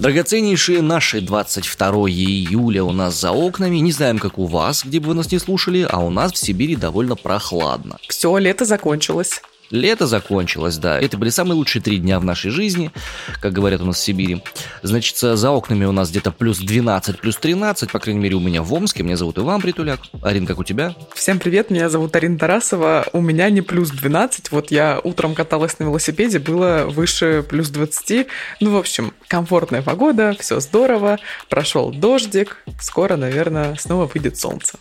Драгоценнейшие наши 22 июля у нас за окнами. Не знаем, как у вас, где бы вы нас не слушали, а у нас в Сибири довольно прохладно. Все, лето закончилось. Лето закончилось, да. Это были самые лучшие три дня в нашей жизни, как говорят у нас в Сибири. Значит, за окнами у нас где-то плюс 12, плюс 13, по крайней мере, у меня в Омске. Меня зовут Иван Притуляк. Арин, как у тебя? Всем привет, меня зовут Арина Тарасова. У меня не плюс 12. Вот я утром каталась на велосипеде, было выше плюс 20. Ну, в общем, комфортная погода, все здорово. Прошел дождик. Скоро, наверное, снова выйдет солнце.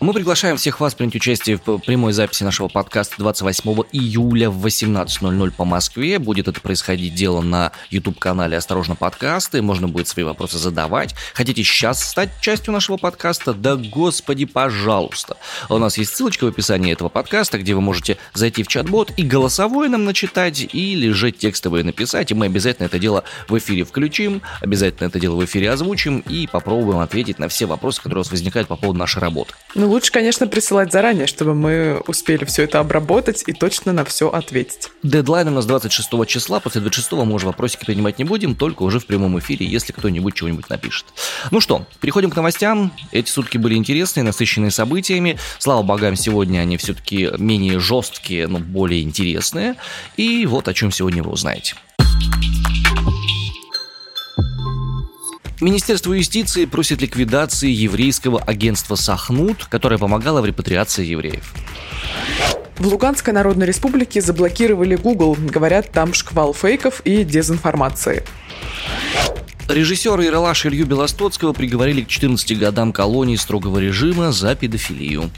Мы приглашаем всех вас принять участие в прямой записи нашего подкаста 28 июля в 18.00 по Москве. Будет это происходить дело на YouTube-канале «Осторожно, подкасты». Можно будет свои вопросы задавать. Хотите сейчас стать частью нашего подкаста? Да господи, пожалуйста. У нас есть ссылочка в описании этого подкаста, где вы можете зайти в чат-бот и голосовое нам начитать, или же текстовое написать, и мы обязательно это дело в эфире включим, обязательно это дело в эфире озвучим и попробуем ответить на все вопросы, которые у вас возникают по поводу нашей работы. Ну, лучше, конечно, присылать заранее, чтобы мы успели все это обработать и точно на все ответить. Дедлайн у нас 26 числа, после 26 мы уже вопросики принимать не будем, только уже в прямом эфире, если кто-нибудь чего-нибудь напишет. Ну что, переходим к новостям. Эти сутки были интересные, насыщенные событиями. Слава богам, сегодня они все-таки менее жесткие, но более интересные. И вот о чем сегодня вы узнаете. Министерство юстиции просит ликвидации еврейского агентства «Сахнут», которое помогало в репатриации евреев. В Луганской Народной Республике заблокировали Google. Говорят, там шквал фейков и дезинформации. Режиссера Иралаша Илью Белостоцкого приговорили к 14 годам колонии строгого режима за педофилию.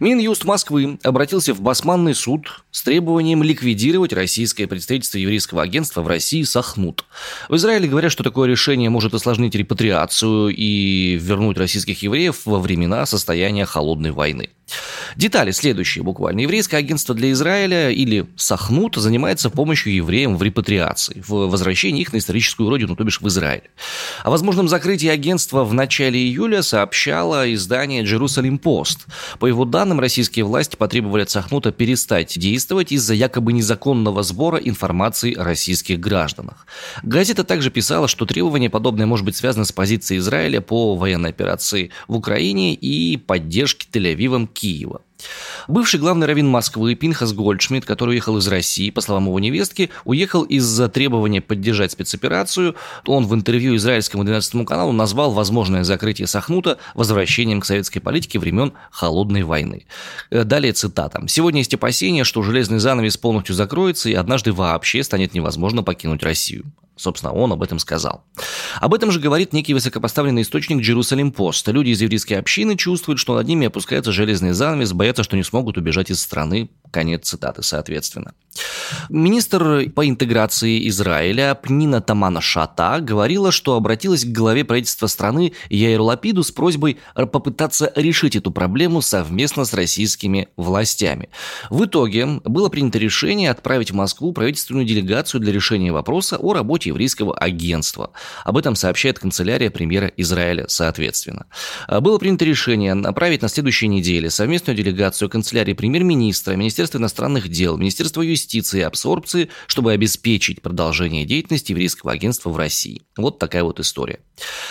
Минюст Москвы обратился в Басманный суд с требованием ликвидировать российское представительство еврейского агентства в России Сахнут. В Израиле говорят, что такое решение может осложнить репатриацию и вернуть российских евреев во времена состояния холодной войны. Детали следующие буквально. Еврейское агентство для Израиля или Сахнут занимается помощью евреям в репатриации, в возвращении их на историческую родину, то бишь в Израиль. О возможном закрытии агентства в начале июля сообщало издание Jerusalem Post. По его данным, российские власти потребовали от Сахнута перестать действовать из-за якобы незаконного сбора информации о российских гражданах. Газета также писала, что требование подобное может быть связано с позицией Израиля по военной операции в Украине и поддержке Тель-Авивом Киева. Бывший главный раввин Москвы Пинхас Гольдшмидт, который уехал из России, по словам его невестки, уехал из-за требования поддержать спецоперацию. Он в интервью израильскому 12 каналу назвал возможное закрытие Сахнута возвращением к советской политике времен Холодной войны. Э, далее цитата. «Сегодня есть опасения, что железный занавес полностью закроется и однажды вообще станет невозможно покинуть Россию. Собственно, он об этом сказал. Об этом же говорит некий высокопоставленный источник Jerusalem Post. Люди из еврейской общины чувствуют, что над ними опускается железный занавес, боятся, что не смогут убежать из страны. Конец цитаты, соответственно. Министр по интеграции Израиля Пнина Тамана Шата говорила, что обратилась к главе правительства страны Яир Лапиду с просьбой попытаться решить эту проблему совместно с российскими властями. В итоге было принято решение отправить в Москву правительственную делегацию для решения вопроса о работе еврейского агентства. Об этом сообщает канцелярия премьера Израиля соответственно. Было принято решение направить на следующей неделе совместную делегацию канцелярии премьер-министра, Министерства иностранных дел, Министерства юстиции, и абсорбции, чтобы обеспечить продолжение деятельности еврейского агентства в России. Вот такая вот история.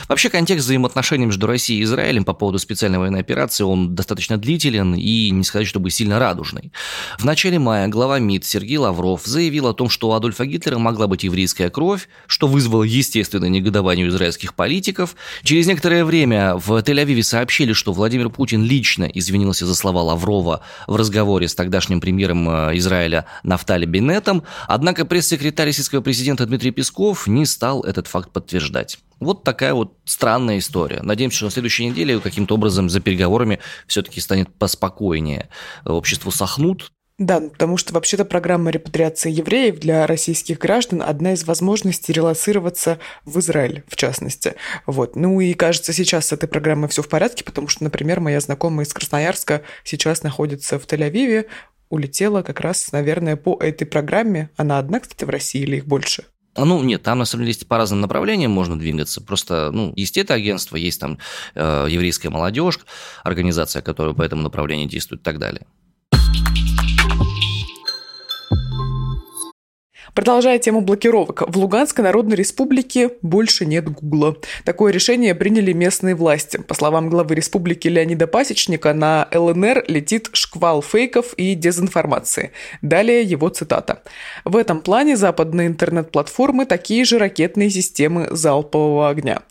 Вообще контекст взаимоотношений между Россией и Израилем по поводу специальной военной операции, он достаточно длителен и, не сказать, чтобы сильно радужный. В начале мая глава МИД Сергей Лавров заявил о том, что у Адольфа Гитлера могла быть еврейская кровь, что вызвало естественное негодование израильских политиков. Через некоторое время в Тель-Авиве сообщили, что Владимир Путин лично извинился за слова Лаврова в разговоре с тогдашним премьером э, Израиля Нафтали Беннетом, однако пресс-секретарь российского президента Дмитрий Песков не стал этот факт подтверждать. Вот такая вот странная история. Надеемся, что на следующей неделе каким-то образом за переговорами все-таки станет поспокойнее. Общество сохнут, да, потому что вообще-то программа репатриации евреев для российских граждан одна из возможностей релацироваться в Израиль, в частности. Вот. Ну и кажется, сейчас с этой программой все в порядке, потому что, например, моя знакомая из Красноярска сейчас находится в Тель-Авиве, улетела как раз, наверное, по этой программе. Она одна, кстати, в России или их больше? А, ну, нет, там на самом деле по разным направлениям можно двигаться. Просто, ну, есть это агентство, есть там э, еврейская молодежь, организация, которая по этому направлению действует и так далее. Продолжая тему блокировок, в Луганской Народной Республике больше нет Гугла. Такое решение приняли местные власти. По словам главы республики Леонида Пасечника, на ЛНР летит шквал фейков и дезинформации. Далее его цитата. В этом плане западные интернет-платформы такие же ракетные системы залпового огня.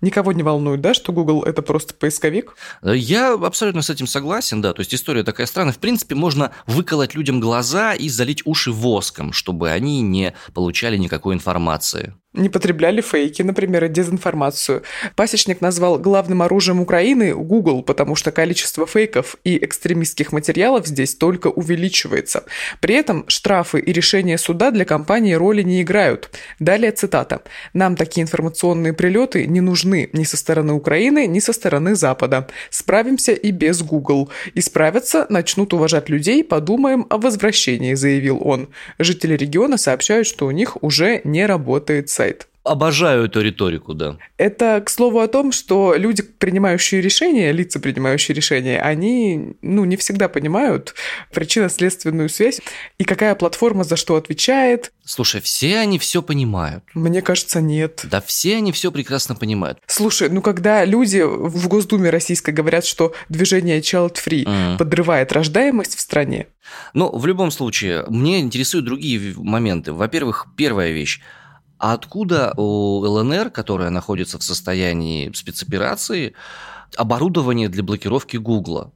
Никого не волнует, да, что Google это просто поисковик? Я абсолютно с этим согласен, да. То есть история такая странная. В принципе, можно выколоть людям глаза и залить уши воском, чтобы они не получали никакой информации не потребляли фейки, например, и дезинформацию. Пасечник назвал главным оружием Украины Google, потому что количество фейков и экстремистских материалов здесь только увеличивается. При этом штрафы и решения суда для компании роли не играют. Далее цитата. «Нам такие информационные прилеты не нужны ни со стороны Украины, ни со стороны Запада. Справимся и без Google. И справятся, начнут уважать людей, подумаем о возвращении», заявил он. Жители региона сообщают, что у них уже не работает сайт сайт. Обожаю эту риторику, да. Это к слову о том, что люди, принимающие решения, лица, принимающие решения, они ну, не всегда понимают причинно-следственную связь и какая платформа за что отвечает. Слушай, все они все понимают. Мне кажется, нет. Да все они все прекрасно понимают. Слушай, ну когда люди в Госдуме российской говорят, что движение Child Free mm. подрывает рождаемость в стране. Ну, в любом случае, мне интересуют другие моменты. Во-первых, первая вещь. А откуда у ЛНР, которая находится в состоянии спецоперации, оборудование для блокировки Гугла?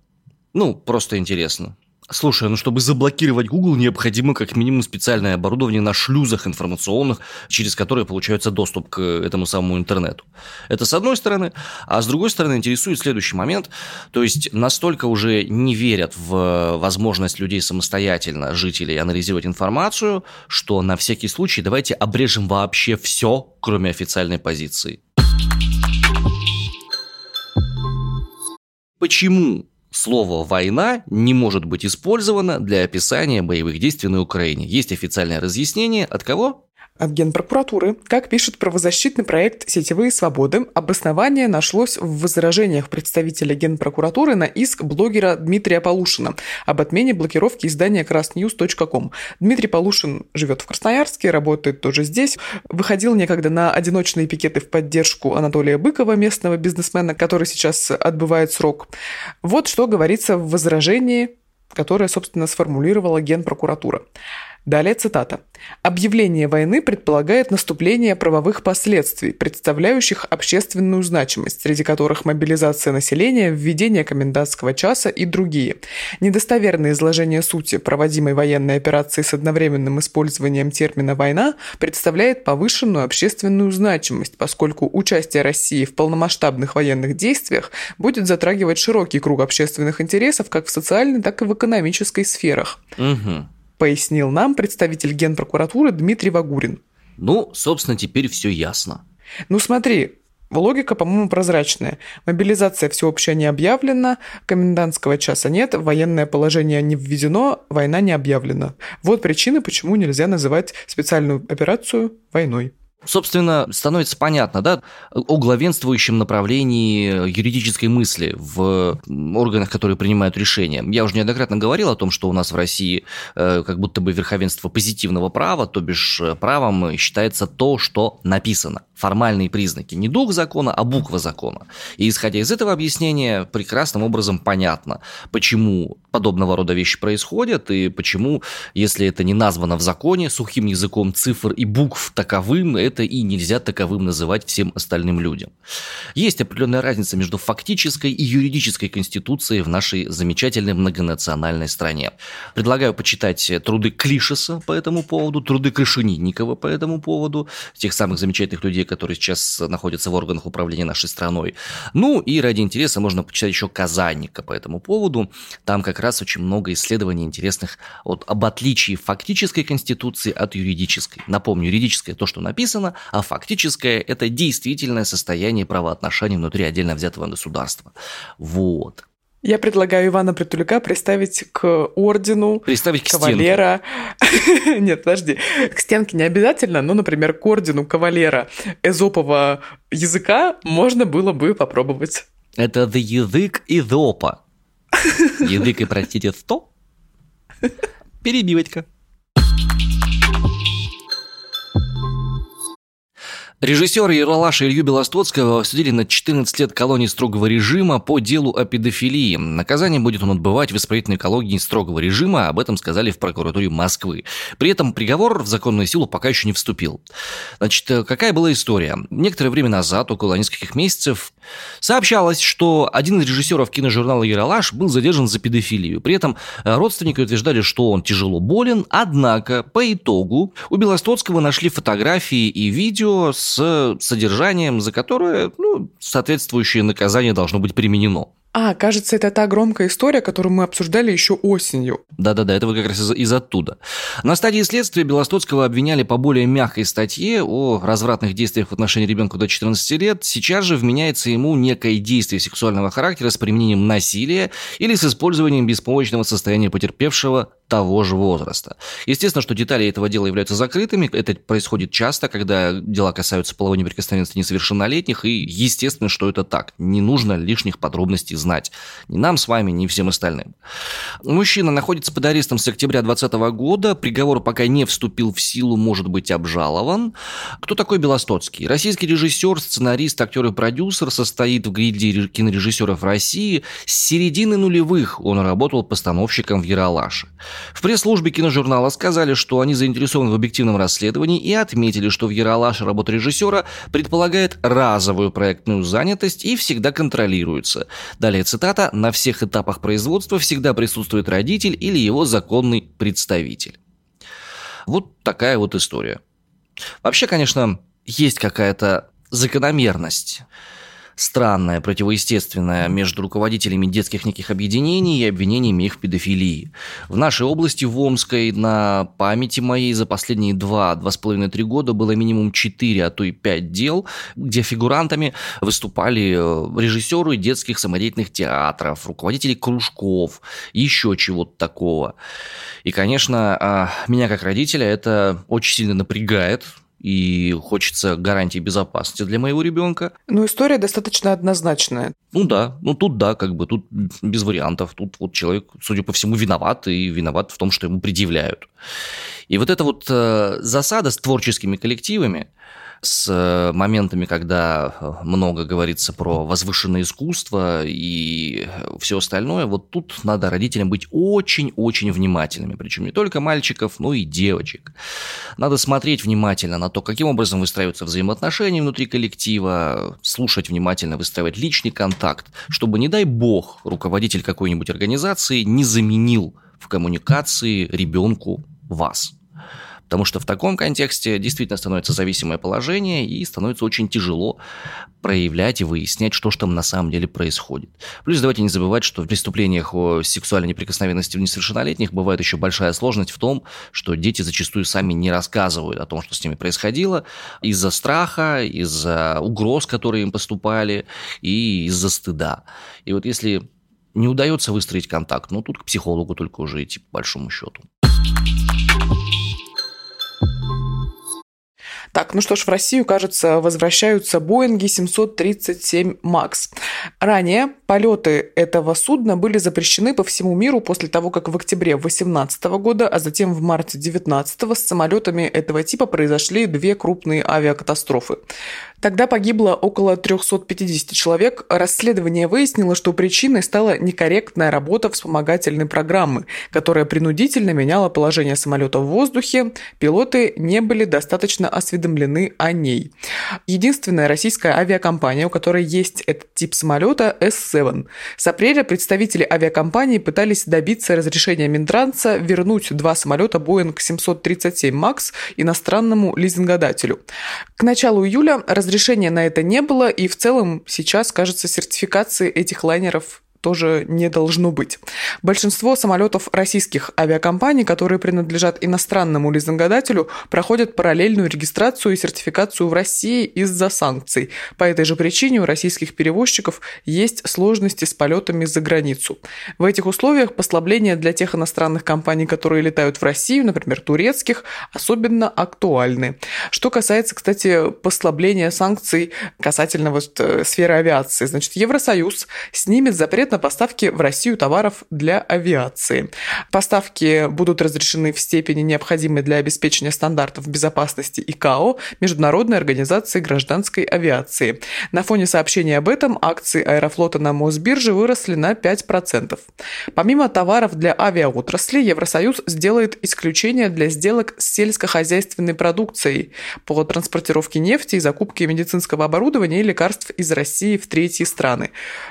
Ну, просто интересно. Слушай, ну чтобы заблокировать Google, необходимо как минимум специальное оборудование на шлюзах информационных, через которые получается доступ к этому самому интернету. Это с одной стороны. А с другой стороны интересует следующий момент. То есть настолько уже не верят в возможность людей самостоятельно, жителей, анализировать информацию, что на всякий случай давайте обрежем вообще все, кроме официальной позиции. Почему Слово «война» не может быть использовано для описания боевых действий на Украине. Есть официальное разъяснение от кого? От Генпрокуратуры. Как пишет правозащитный проект «Сетевые свободы», обоснование нашлось в возражениях представителя Генпрокуратуры на иск блогера Дмитрия Полушина об отмене блокировки издания krasnews.com. Дмитрий Полушин живет в Красноярске, работает тоже здесь. Выходил некогда на одиночные пикеты в поддержку Анатолия Быкова, местного бизнесмена, который сейчас отбывает срок. Вот что говорится в возражении, которое, собственно, сформулировала Генпрокуратура. Далее цитата. «Объявление войны предполагает наступление правовых последствий, представляющих общественную значимость, среди которых мобилизация населения, введение комендантского часа и другие. Недостоверное изложение сути проводимой военной операции с одновременным использованием термина «война» представляет повышенную общественную значимость, поскольку участие России в полномасштабных военных действиях будет затрагивать широкий круг общественных интересов как в социальной, так и в экономической сферах». Угу пояснил нам представитель Генпрокуратуры Дмитрий Вагурин. Ну, собственно, теперь все ясно. Ну, смотри, Логика, по-моему, прозрачная. Мобилизация всеобщая не объявлена, комендантского часа нет, военное положение не введено, война не объявлена. Вот причины, почему нельзя называть специальную операцию войной. Собственно, становится понятно, да, о главенствующем направлении юридической мысли в органах, которые принимают решения. Я уже неоднократно говорил о том, что у нас в России э, как будто бы верховенство позитивного права, то бишь э, правом считается то, что написано. Формальные признаки. Не дух закона, а буква закона. И исходя из этого объяснения, прекрасным образом понятно, почему подобного рода вещи происходят и почему, если это не названо в законе сухим языком цифр и букв таковым, это и нельзя таковым называть всем остальным людям. Есть определенная разница между фактической и юридической конституцией в нашей замечательной многонациональной стране. Предлагаю почитать труды Клишеса по этому поводу, труды Крышенинникова по этому поводу, тех самых замечательных людей, которые сейчас находятся в органах управления нашей страной. Ну и ради интереса можно почитать еще Казанника по этому поводу. Там как раз очень много исследований интересных от, об отличии фактической конституции от юридической. Напомню, юридическая то, что написано, написано, а фактическое – это действительное состояние правоотношений внутри отдельно взятого государства. Вот. Я предлагаю Ивана Притулюка представить к ордену представить к кавалера. Нет, подожди. К стенке не обязательно, но, например, к ордену кавалера эзопового языка можно было бы попробовать. Это the язык изопа. Язык и, простите, сто? Перебивочка. Режиссера Ералаша Илью Белостоцкого осудили на 14 лет колонии строгого режима по делу о педофилии. Наказание будет он отбывать в исправительной колонии строгого режима, об этом сказали в прокуратуре Москвы. При этом приговор в законную силу пока еще не вступил. Значит, э, какая была история? Некоторое время назад, около нескольких месяцев, сообщалось, что один из режиссеров киножурнала «Ералаш» был задержан за педофилию. При этом родственники утверждали, что он тяжело болен, однако по итогу у Белостоцкого нашли фотографии и видео с содержанием, за которое ну, соответствующее наказание должно быть применено. А, кажется, это та громкая история, которую мы обсуждали еще осенью. Да-да-да, это как раз из, из оттуда. На стадии следствия Белостоцкого обвиняли по более мягкой статье о развратных действиях в отношении ребенка до 14 лет. Сейчас же вменяется ему некое действие сексуального характера с применением насилия или с использованием беспомощного состояния потерпевшего того же возраста. Естественно, что детали этого дела являются закрытыми. Это происходит часто, когда дела касаются половой неприкосновенности несовершеннолетних, и естественно, что это так. Не нужно лишних подробностей знать. Ни нам с вами, ни всем остальным. Мужчина находится под арестом с октября 2020 года. Приговор пока не вступил в силу, может быть обжалован. Кто такой Белостоцкий? Российский режиссер, сценарист, актер и продюсер, состоит в гильдии кинорежиссеров России. С середины нулевых он работал постановщиком в Яралаше. В пресс-службе киножурнала сказали, что они заинтересованы в объективном расследовании и отметили, что в Яралаше работа режиссера предполагает разовую проектную занятость и всегда контролируется. Далее цитата «На всех этапах производства всегда присутствует родитель или его законный представитель». Вот такая вот история. Вообще, конечно, есть какая-то закономерность странное, противоестественное между руководителями детских неких объединений и обвинениями их в педофилии. В нашей области, в Омской, на памяти моей за последние два, два с половиной, три года было минимум четыре, а то и пять дел, где фигурантами выступали э, режиссеры детских самодеятельных театров, руководители кружков, еще чего-то такого. И, конечно, а, меня как родителя это очень сильно напрягает, и хочется гарантии безопасности для моего ребенка. Ну, история достаточно однозначная. Ну да, ну тут да, как бы тут без вариантов. Тут вот человек, судя по всему, виноват и виноват в том, что ему предъявляют. И вот эта вот э, засада с творческими коллективами, с э, моментами, когда э, много говорится про возвышенное искусство и все остальное, вот тут надо родителям быть очень-очень внимательными, причем не только мальчиков, но и девочек. Надо смотреть внимательно на то, каким образом выстраиваются взаимоотношения внутри коллектива, слушать внимательно, выстраивать личный контакт, чтобы, не дай бог, руководитель какой-нибудь организации не заменил в коммуникации ребенку вас. Потому что в таком контексте действительно становится зависимое положение и становится очень тяжело проявлять и выяснять, что же там на самом деле происходит. Плюс давайте не забывать, что в преступлениях о сексуальной неприкосновенности несовершеннолетних бывает еще большая сложность в том, что дети зачастую сами не рассказывают о том, что с ними происходило, из-за страха, из-за угроз, которые им поступали, и из-за стыда. И вот если не удается выстроить контакт, ну тут к психологу только уже идти по большому счету. Так, ну что ж, в Россию, кажется, возвращаются Боинги 737 МАКС. Ранее полеты этого судна были запрещены по всему миру после того, как в октябре 2018 года, а затем в марте 2019 с самолетами этого типа произошли две крупные авиакатастрофы. Тогда погибло около 350 человек. Расследование выяснило, что причиной стала некорректная работа вспомогательной программы, которая принудительно меняла положение самолета в воздухе. Пилоты не были достаточно осведомлены о ней. Единственная российская авиакомпания, у которой есть этот тип самолета, S7. С апреля представители авиакомпании пытались добиться разрешения Минтранса вернуть два самолета Boeing 737 MAX иностранному лизингодателю. К началу июля разрешения на это не было, и в целом сейчас, кажется, сертификации этих лайнеров тоже не должно быть. Большинство самолетов российских авиакомпаний, которые принадлежат иностранному лизингодателю, проходят параллельную регистрацию и сертификацию в России из-за санкций. По этой же причине у российских перевозчиков есть сложности с полетами за границу. В этих условиях послабления для тех иностранных компаний, которые летают в Россию, например, турецких, особенно актуальны. Что касается, кстати, послабления санкций касательно вот э, сферы авиации, значит, Евросоюз снимет запрет на поставки в Россию товаров для авиации. Поставки будут разрешены в степени, необходимой для обеспечения стандартов безопасности ИКАО Международной организации гражданской авиации. На фоне сообщения об этом акции Аэрофлота на Мосбирже выросли на 5%. Помимо товаров для авиаотрасли, Евросоюз сделает исключение для сделок с сельскохозяйственной продукцией по транспортировке нефти и закупке медицинского оборудования и лекарств из России в третьи страны.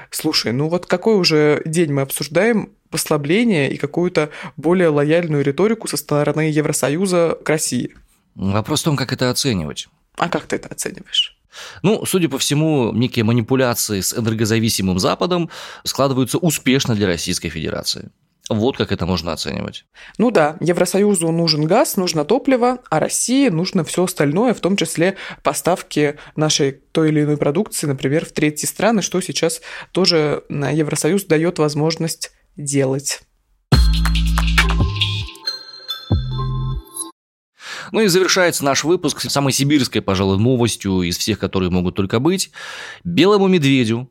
Слушай, ну вот какой уже день мы обсуждаем послабление и какую-то более лояльную риторику со стороны Евросоюза к России? Вопрос в том, как это оценивать. А как ты это оцениваешь? Ну, судя по всему, некие манипуляции с энергозависимым Западом складываются успешно для Российской Федерации. Вот как это можно оценивать. Ну да, Евросоюзу нужен газ, нужно топливо, а России нужно все остальное, в том числе поставки нашей той или иной продукции, например, в третьи страны, что сейчас тоже Евросоюз дает возможность делать. Ну и завершается наш выпуск самой сибирской, пожалуй, новостью из всех, которые могут только быть. Белому медведю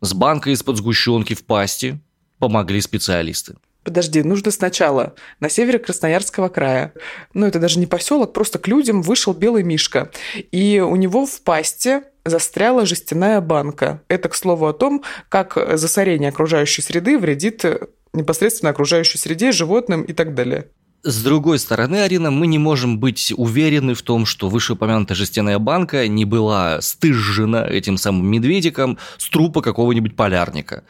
с банкой из-под сгущенки в пасти помогли специалисты. Подожди, нужно сначала. На севере Красноярского края, ну это даже не поселок, просто к людям вышел белый мишка. И у него в пасте застряла жестяная банка. Это, к слову, о том, как засорение окружающей среды вредит непосредственно окружающей среде, животным и так далее. С другой стороны, Арина, мы не можем быть уверены в том, что вышеупомянутая жестяная банка не была стыжена этим самым медведиком с трупа какого-нибудь полярника.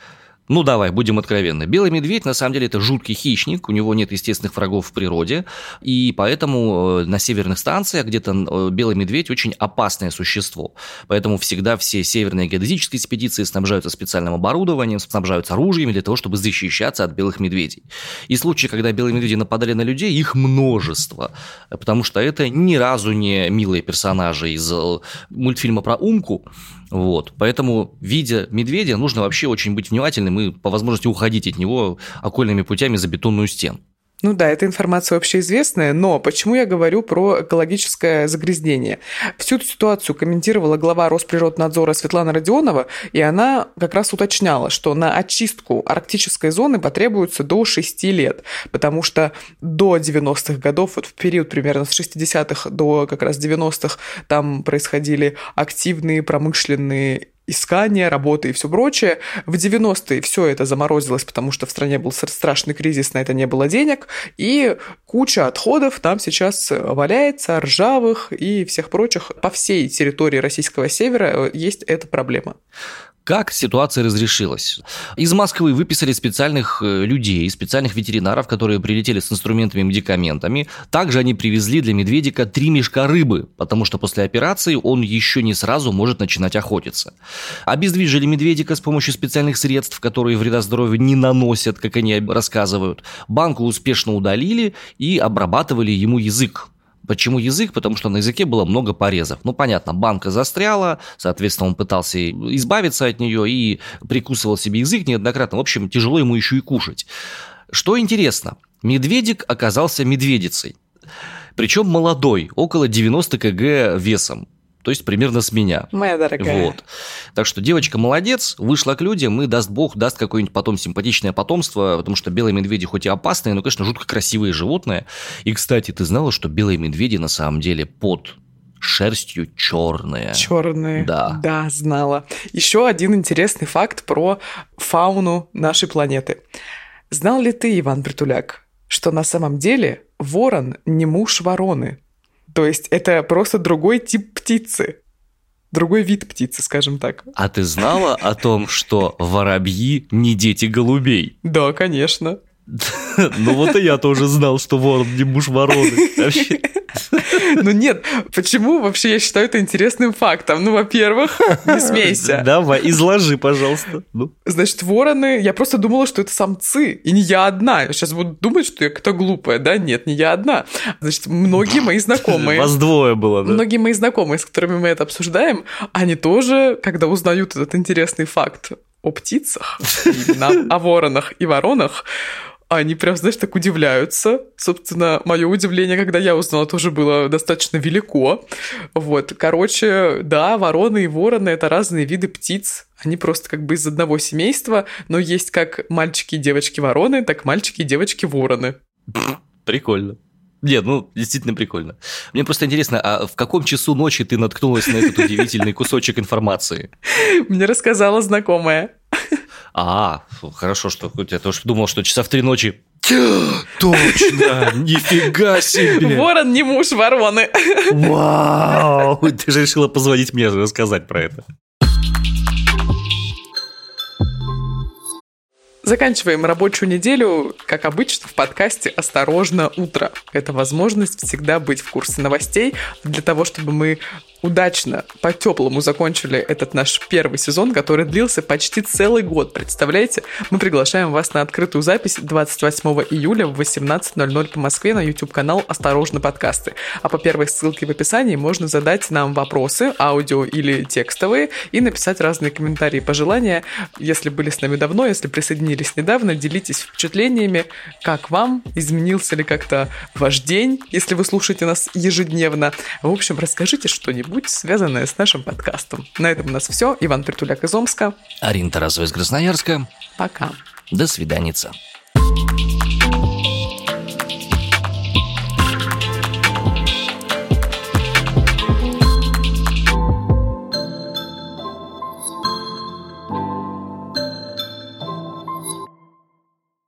Ну, давай, будем откровенны. Белый медведь, на самом деле, это жуткий хищник, у него нет естественных врагов в природе, и поэтому э, на северных станциях где-то э, белый медведь очень опасное существо. Поэтому всегда все северные геодезические экспедиции снабжаются специальным оборудованием, снабжаются оружием для того, чтобы защищаться от белых медведей. И случаи, когда белые медведи нападали на людей, их множество, потому что это ни разу не милые персонажи из э, мультфильма про Умку, вот. Поэтому, видя медведя, нужно вообще очень быть внимательным и по возможности уходить от него окольными путями за бетонную стену. Ну да, эта информация общеизвестная, но почему я говорю про экологическое загрязнение? Всю эту ситуацию комментировала глава Росприроднадзора Светлана Родионова, и она как раз уточняла, что на очистку арктической зоны потребуется до 6 лет, потому что до 90-х годов, вот в период примерно с 60-х до как раз 90-х, там происходили активные промышленные искания, работы и все прочее. В 90-е все это заморозилось, потому что в стране был страшный кризис, на это не было денег, и куча отходов там сейчас валяется, ржавых и всех прочих. По всей территории российского севера есть эта проблема. Как ситуация разрешилась? Из Москвы выписали специальных э, людей, специальных ветеринаров, которые прилетели с инструментами и медикаментами. Также они привезли для медведика три мешка рыбы, потому что после операции он еще не сразу может начинать охотиться. Обездвижили медведика с помощью специальных средств, которые вреда здоровью не наносят, как они рассказывают. Банку успешно удалили и обрабатывали ему язык. Почему язык? Потому что на языке было много порезов. Ну, понятно, банка застряла, соответственно, он пытался избавиться от нее и прикусывал себе язык неоднократно. В общем, тяжело ему еще и кушать. Что интересно, медведик оказался медведицей. Причем молодой, около 90 кг весом то есть примерно с меня. Моя дорогая. Вот. Так что девочка молодец, вышла к людям и, даст бог, даст какое-нибудь потом симпатичное потомство, потому что белые медведи хоть и опасные, но, конечно, жутко красивые животные. И, кстати, ты знала, что белые медведи на самом деле под шерстью черные. Черные. Да. Да, знала. Еще один интересный факт про фауну нашей планеты. Знал ли ты, Иван Притуляк, что на самом деле ворон не муж вороны? То есть это просто другой тип птицы. Другой вид птицы, скажем так. А ты знала о том, что воробьи не дети голубей? Да, конечно. Ну вот и я тоже знал, что ворон не муж вороны. Ну нет, почему вообще я считаю это интересным фактом? Ну, во-первых, не смейся. Давай, изложи, пожалуйста. Ну. Значит, вороны, я просто думала, что это самцы, и не я одна. Я сейчас буду думать, что я кто глупая, да? Нет, не я одна. Значит, многие мои знакомые... Вас двое было, да? Многие мои знакомые, с которыми мы это обсуждаем, они тоже, когда узнают этот интересный факт о птицах, о воронах и воронах, они прям, знаешь, так удивляются. Собственно, мое удивление, когда я узнала, тоже было достаточно велико. Вот, короче, да, вороны и вороны — это разные виды птиц. Они просто как бы из одного семейства, но есть как мальчики и девочки вороны, так мальчики и девочки вороны. Прикольно. Нет, ну, действительно прикольно. Мне просто интересно, а в каком часу ночи ты наткнулась на этот удивительный кусочек информации? Мне рассказала знакомая. А, хорошо, что я тоже думал, что часа в три ночи Точно! Нифига себе! Ворон не муж вороны. Вау! Ты же решила позвонить мне рассказать про это. Заканчиваем рабочую неделю, как обычно, в подкасте «Осторожно, утро». Это возможность всегда быть в курсе новостей для того, чтобы мы удачно, по-теплому закончили этот наш первый сезон, который длился почти целый год. Представляете? Мы приглашаем вас на открытую запись 28 июля в 18.00 по Москве на YouTube-канал «Осторожно, подкасты». А по первой ссылке в описании можно задать нам вопросы, аудио или текстовые, и написать разные комментарии и пожелания. Если были с нами давно, если присоединились недавно, делитесь впечатлениями, как вам, изменился ли как-то ваш день, если вы слушаете нас ежедневно. В общем, расскажите что-нибудь что-нибудь, связанное с нашим подкастом. На этом у нас все. Иван Притуляк из Омска. Арина Тарасова из Красноярска. Пока. До свиданица.